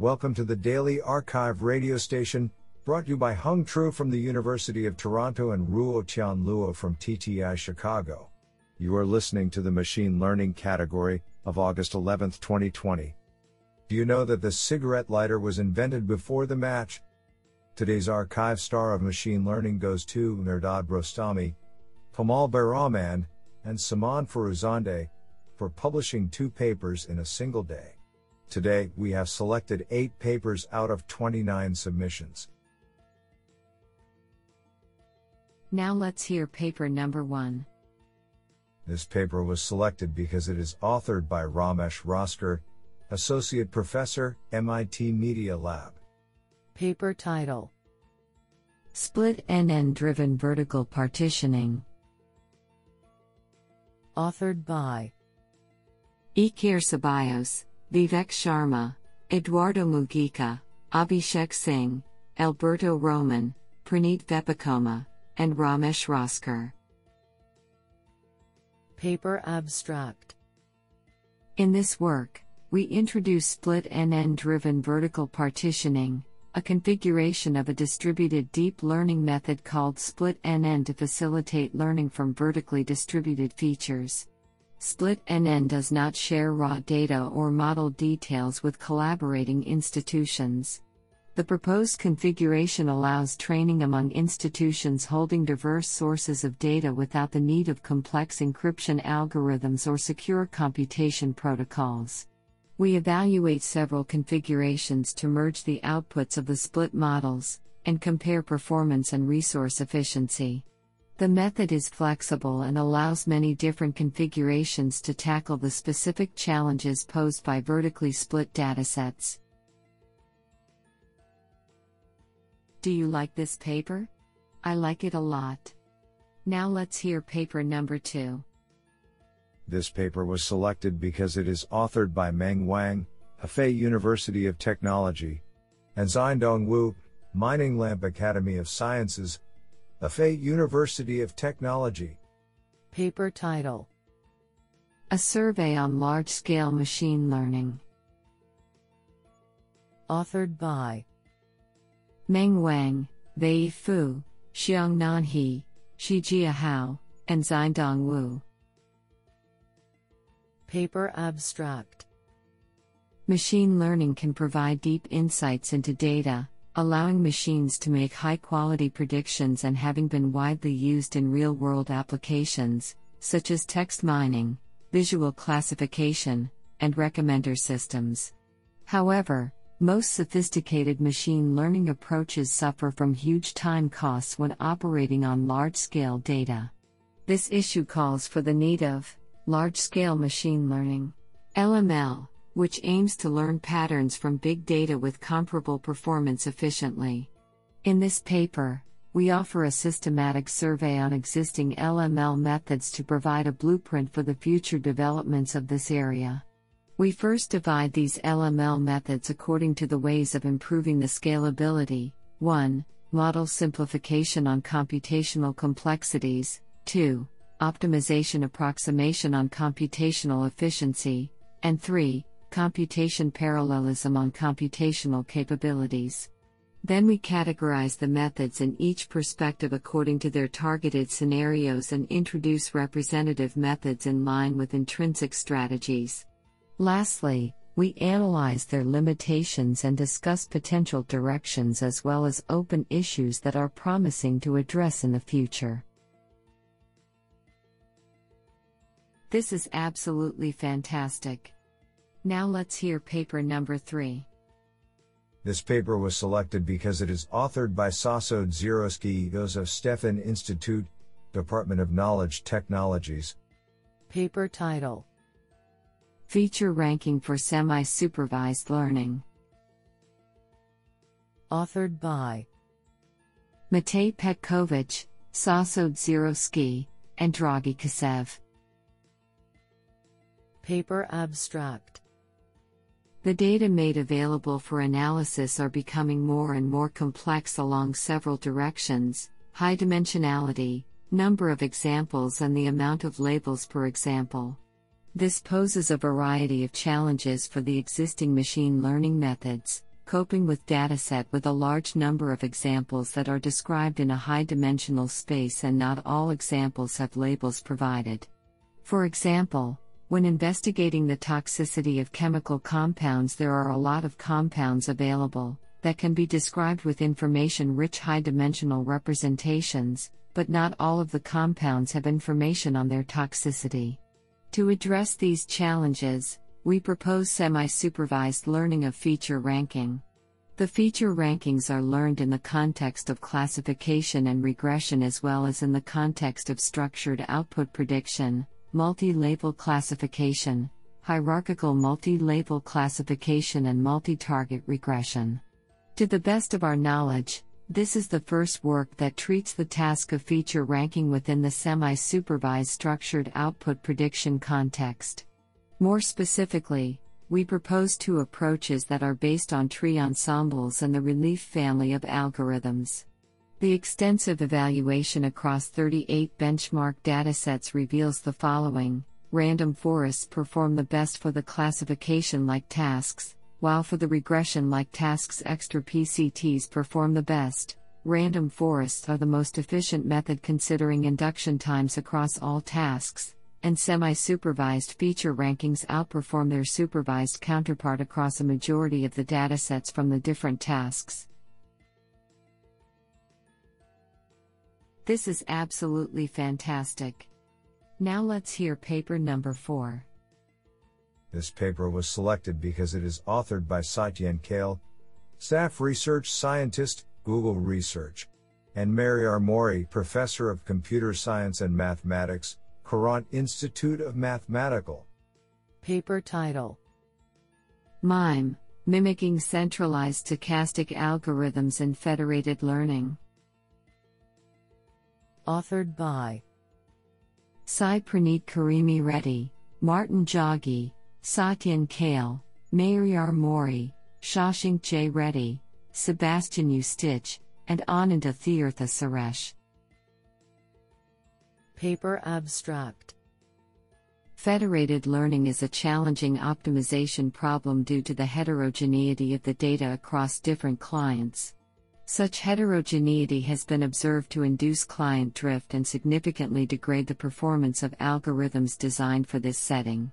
Welcome to the Daily arXiv radio station, brought to you by Hung Tru from the University of Toronto and Ruo Tian Luo from TTI Chicago. You are listening to the Machine Learning category of August 11, 2020. Do you know that the cigarette lighter was invented before the match? Today's arXiv star of machine learning goes to Mehrdad Rostami, Kamal Berahmand, and Saman Forouzandeh for publishing two papers in a single day. Today, we have selected 8 papers out of 29 submissions. Now let's hear paper number 1. This paper was selected because it is authored by Ramesh Raskar, Associate Professor, MIT Media Lab. Paper title Split NN Driven Vertical Partitioning. Authored by Iker Ceballos, Vivek Sharma, Eduardo Mugica, Abhishek Singh, Alberto Roman, Praneeth Vepakomma, and Ramesh Raskar. Paper Abstract In this work, we introduce split NN driven vertical partitioning, a configuration of a distributed deep learning method called split NN to facilitate learning from vertically distributed features. Split NN does not share raw data or model details with collaborating institutions. The proposed configuration allows training among institutions holding diverse sources of data without the need of complex encryption algorithms or secure computation protocols. We evaluate several configurations to merge the outputs of the split models and compare performance and resource efficiency. The method is flexible and allows many different configurations to tackle the specific challenges posed by vertically split datasets. Do you like this paper? I like it a lot. Now let's hear paper number 2. This paper was selected because it is authored by Meng Wang, Hefei University of Technology, and Xindong Wu, Mininglamp Academy of Sciences, Hefei University of Technology. Paper title A Survey on Large Scale Machine Learning. Authored by Meng Wang, Wei Fu, Xiangnan He, Shijie Hao, and Xindong Wu. Paper Abstract Machine learning can provide deep insights into data, allowing machines to make high quality predictions and having been widely used in real world applications, such as text mining, visual classification, and recommender systems. However, most sophisticated machine learning approaches suffer from huge time costs when operating on large scale data. This issue calls for the need of large scale machine learning, LML which aims to learn patterns from big data with comparable performance efficiently. In this paper, we offer a systematic survey on existing LML methods to provide a blueprint for the future developments of this area. We first divide these LML methods according to the ways of improving the scalability 1. Model simplification on computational complexities, 2. Optimization approximation on computational efficiency, and 3 computation parallelism on computational capabilities. Then we categorize the methods in each perspective according to their targeted scenarios and introduce representative methods in line with intrinsic strategies. Lastly, we analyze their limitations and discuss potential directions as well as open issues that are promising to address in the future. This is absolutely fantastic. Now let's hear paper number 3. This paper was selected because it is authored by Sašo Džeroski Josef Stefan Institute, Department of Knowledge Technologies. Paper title Feature Ranking for Semi Supervised Learning. Authored by Matej Petkovic, Sašo Džeroski, and Dragi Kocev. Paper Abstract the data made available for analysis are becoming more and more complex along several directions high dimensionality, number of examples, and the amount of labels per example. This poses a variety of challenges for the existing machine learning methods, coping with dataset with a large number of examples that are described in a high dimensional space and not all examples have labels provided. For example, when investigating the toxicity of chemical compounds, there are a lot of compounds available that can be described with information rich high dimensional representations, but not all of the compounds have information on their toxicity. To address these challenges, we propose semi supervised learning of feature ranking. The feature rankings are learned in the context of classification and regression as well as in the context of structured output prediction, multi label classification, hierarchical multi label classification, and multi target regression. To the best of our knowledge, this is the first work that treats the task of feature ranking within the semi supervised structured output prediction context. More specifically, we propose two approaches that are based on tree ensembles and the relief family of algorithms. The extensive evaluation across 38 benchmark datasets reveals the following random forests perform the best for the classification like tasks, while for the regression like tasks extra PCTs perform the best. Random forests are the most efficient method considering induction times across all tasks, and semi supervised feature rankings outperform their supervised counterpart across a majority of the datasets from the different tasks. This is absolutely fantastic. Now let's hear paper number 4. This paper was selected because it is authored by Satyen Kale, staff research scientist, Google Research, and Mehryar Mohri, professor of computer science and mathematics, Courant Institute of Mathematical. Paper title MIME Mimicking Centralized Stochastic Algorithms in Federated Learning. Authored by Sai Praneeth Karimireddy, Martin Jaggi, Satyen Kale, Mehryar Mohri, Sashank J. Reddi, Sebastian U. Stich, and Ananda Theertha Suresh. Paper Abstract Federated learning is a challenging optimization problem due to the heterogeneity of the data across different clients. Such heterogeneity has been observed to induce client drift and significantly degrade the performance of algorithms designed for this setting.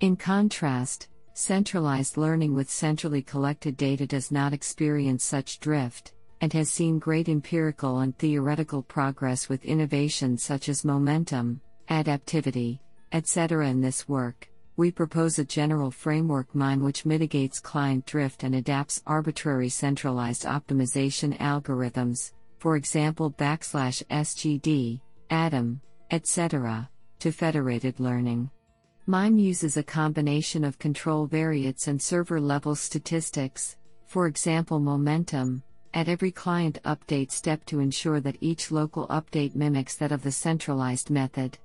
In contrast, centralized learning with centrally collected data does not experience such drift, and has seen great empirical and theoretical progress with innovations such as momentum, adaptivity, etc. In this work, we propose a general framework MIME which mitigates client drift and adapts arbitrary centralized optimization algorithms, for example backslash SGD, ADAM, etc., to federated learning. MIME uses a combination of control variates and server level statistics, for example, momentum, at every client update step to ensure that each local update mimics that of the centralized method.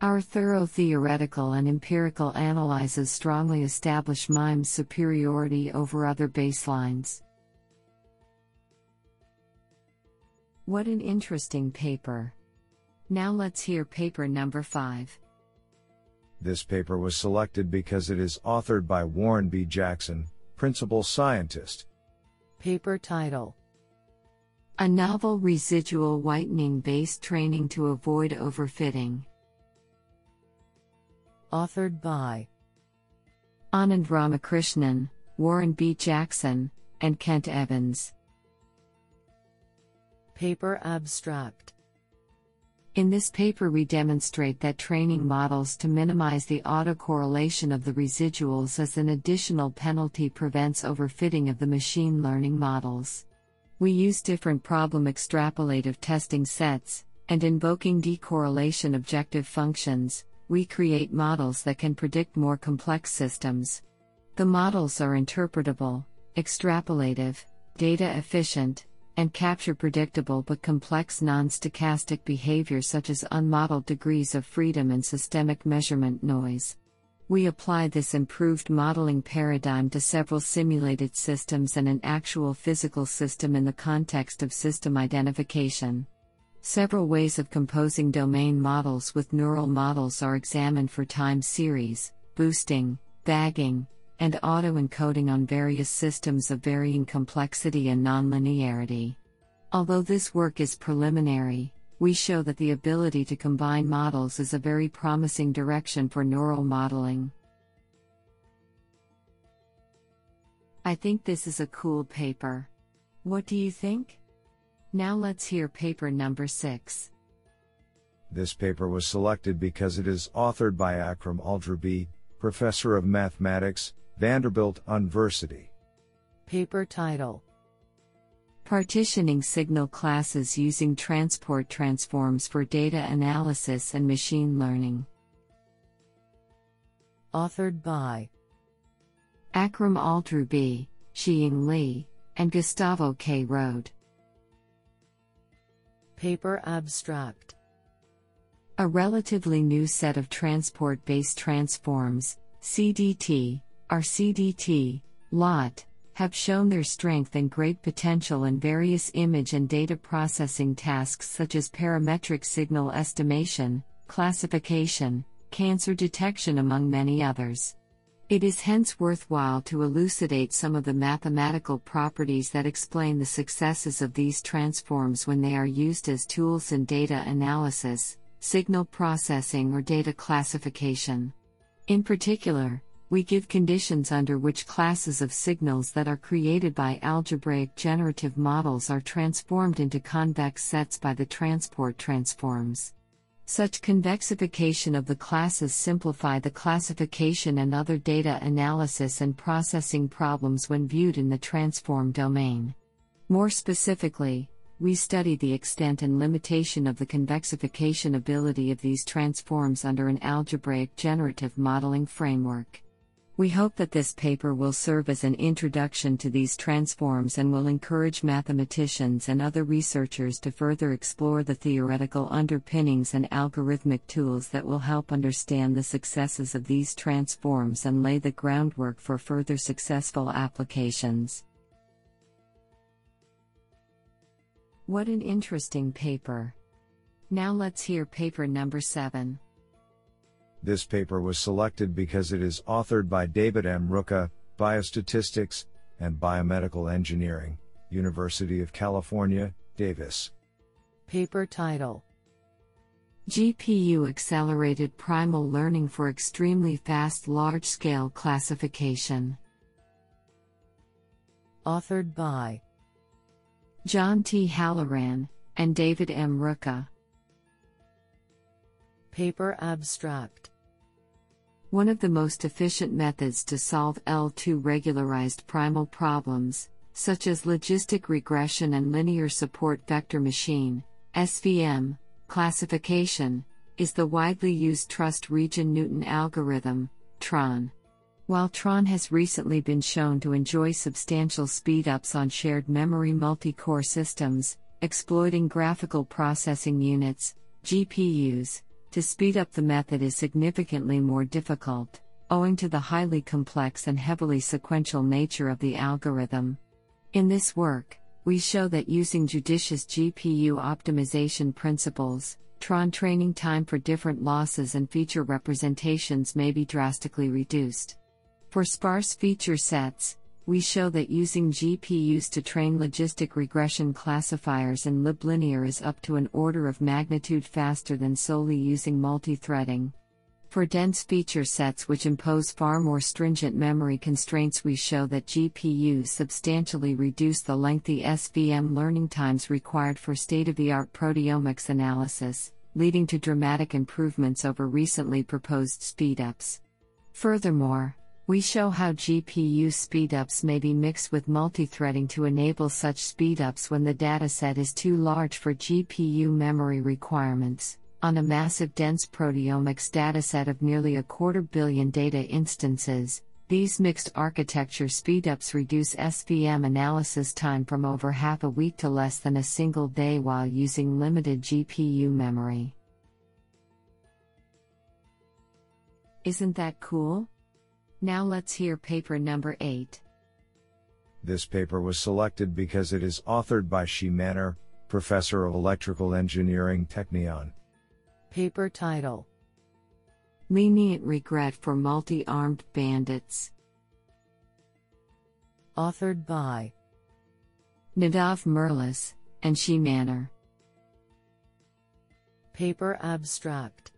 Our thorough theoretical and empirical analyses strongly establish MIME's superiority over other baselines. What an interesting paper! Now let's hear paper number 5. This paper was selected because it is authored by Warren B. Jackson, principal scientist. Paper title A novel residual whitening based training to avoid overfitting. Authored by Anand Ramakrishnan, Warren B. Jackson, and Kent Evans. Paper Abstract in this paper, we demonstrate that training models to minimize the autocorrelation of the residuals as an additional penalty prevents overfitting of the machine learning models. We use different problem extrapolative testing sets, and invoking decorrelation objective functions, we create models that can predict more complex systems. The models are interpretable, extrapolative, data efficient, and capture predictable but complex non stochastic behavior such as unmodeled degrees of freedom and systemic measurement noise. We apply this improved modeling paradigm to several simulated systems and an actual physical system in the context of system identification. Several ways of composing domain models with neural models are examined for time series, boosting, bagging, and auto encoding on various systems of varying complexity and nonlinearity. Although this work is preliminary, we show that the ability to combine models is a very promising direction for neural modeling. I think this is a cool paper. What do you think? Now let's hear paper number 6. This paper was selected because it is authored by Akram Aldroubi, Professor of Mathematics, Vanderbilt University. Paper title Partitioning signal classes using transport transforms for data analysis and machine learning. Authored by Akram Aldroubi, Xiang Li, and Gustavo K. Rohde. Paper abstract A relatively new set of transport based transforms, CDT, or CDT, LOT, have shown their strength and great potential in various image and data processing tasks such as parametric signal estimation, classification, cancer detection, among many others. It is hence worthwhile to elucidate some of the mathematical properties that explain the successes of these transforms when they are used as tools in data analysis, signal processing, or data classification. In particular, we give conditions under which classes of signals that are created by algebraic generative models are transformed into convex sets by the transport transforms. Such convexification of the classes simplify the classification and other data analysis and processing problems when viewed in the transform domain. More specifically, we study the extent and limitation of the convexification ability of these transforms under an algebraic generative modeling framework. We hope that this paper will serve as an introduction to these transforms and will encourage mathematicians and other researchers to further explore the theoretical underpinnings and algorithmic tools that will help understand the successes of these transforms and lay the groundwork for further successful applications. What an interesting paper! Now let's hear paper number 7. This paper was selected because it is authored by David M. Rocke, Biostatistics and Biomedical Engineering, University of California, Davis. Paper title GPU Accelerated Primal Learning for Extremely Fast Large Scale Classification. Authored by John T. Halloran and David M. Rocke. Paper abstract One of the most efficient methods to solve L2 regularized primal problems, such as logistic regression and linear support vector machine, SVM, classification, is the widely used trust region Newton algorithm, TRON. While Tron has recently been shown to enjoy substantial speedups on shared memory multi core systems, exploiting graphical processing units, GPUs, to speed up the method is significantly more difficult, owing to the highly complex and heavily sequential nature of the algorithm. In this work, we show that using judicious GPU optimization principles, Tron training time for different losses and feature representations may be drastically reduced. For sparse feature sets, we show that using GPUs to train logistic regression classifiers in liblinear is up to an order of magnitude faster than solely using multi-threading. For dense feature sets which impose far more stringent memory constraints, we show that GPUs substantially reduce the lengthy SVM learning times required for state of the art proteomics analysis, leading to dramatic improvements over recently proposed speedups. Furthermore, we show how GPU speedups may be mixed with multithreading to enable such speedups when the dataset is too large for GPU memory requirements. On a massive dense proteomics dataset of nearly a quarter billion data instances, these mixed architecture speedups reduce SVM analysis time from over half a week to less than a single day while using limited GPU memory. Isn't that cool? Now let's hear paper number 8. This paper was selected because it is authored by Shie Mannor, Professor of Electrical Engineering Technion. Paper title Lenient regret for multi armed bandits. Authored by Nadav Merlis and Shie Mannor. Paper Abstract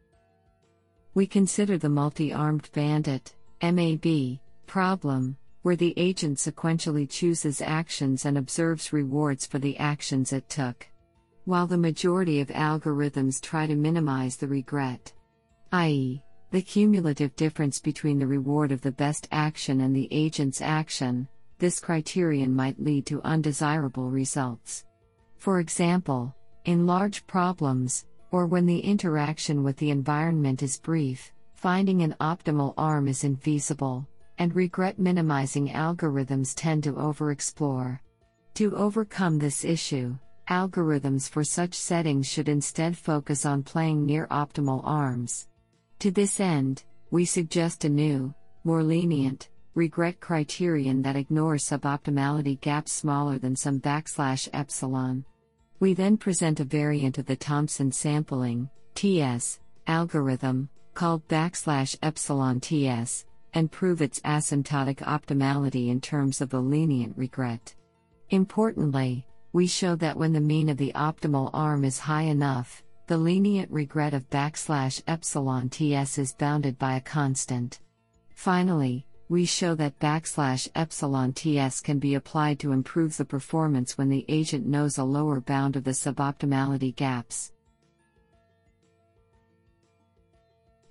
We consider the multi armed bandit, MAB, problem, where the agent sequentially chooses actions and observes rewards for the actions it took. While the majority of algorithms try to minimize the regret, i.e., the cumulative difference between the reward of the best action and the agent's action, this criterion might lead to undesirable results. For example, in large problems, or when the interaction with the environment is brief, finding an optimal arm is infeasible, and regret minimizing algorithms tend to overexplore. To overcome this issue, algorithms for such settings should instead focus on playing near optimal arms. To this end, we suggest a new, more lenient, regret criterion that ignores suboptimality gaps smaller than some backslash epsilon. We then present a variant of the Thompson sampling TS algorithm called backslash epsilon TS and prove its asymptotic optimality in terms of the lenient regret. Importantly, we show that when the mean of the optimal arm is high enough, the lenient regret of backslash epsilon ts is bounded by a constant. Finally, we show that backslash epsilon ts can be applied to improve the performance when the agent knows a lower bound of the suboptimality gaps.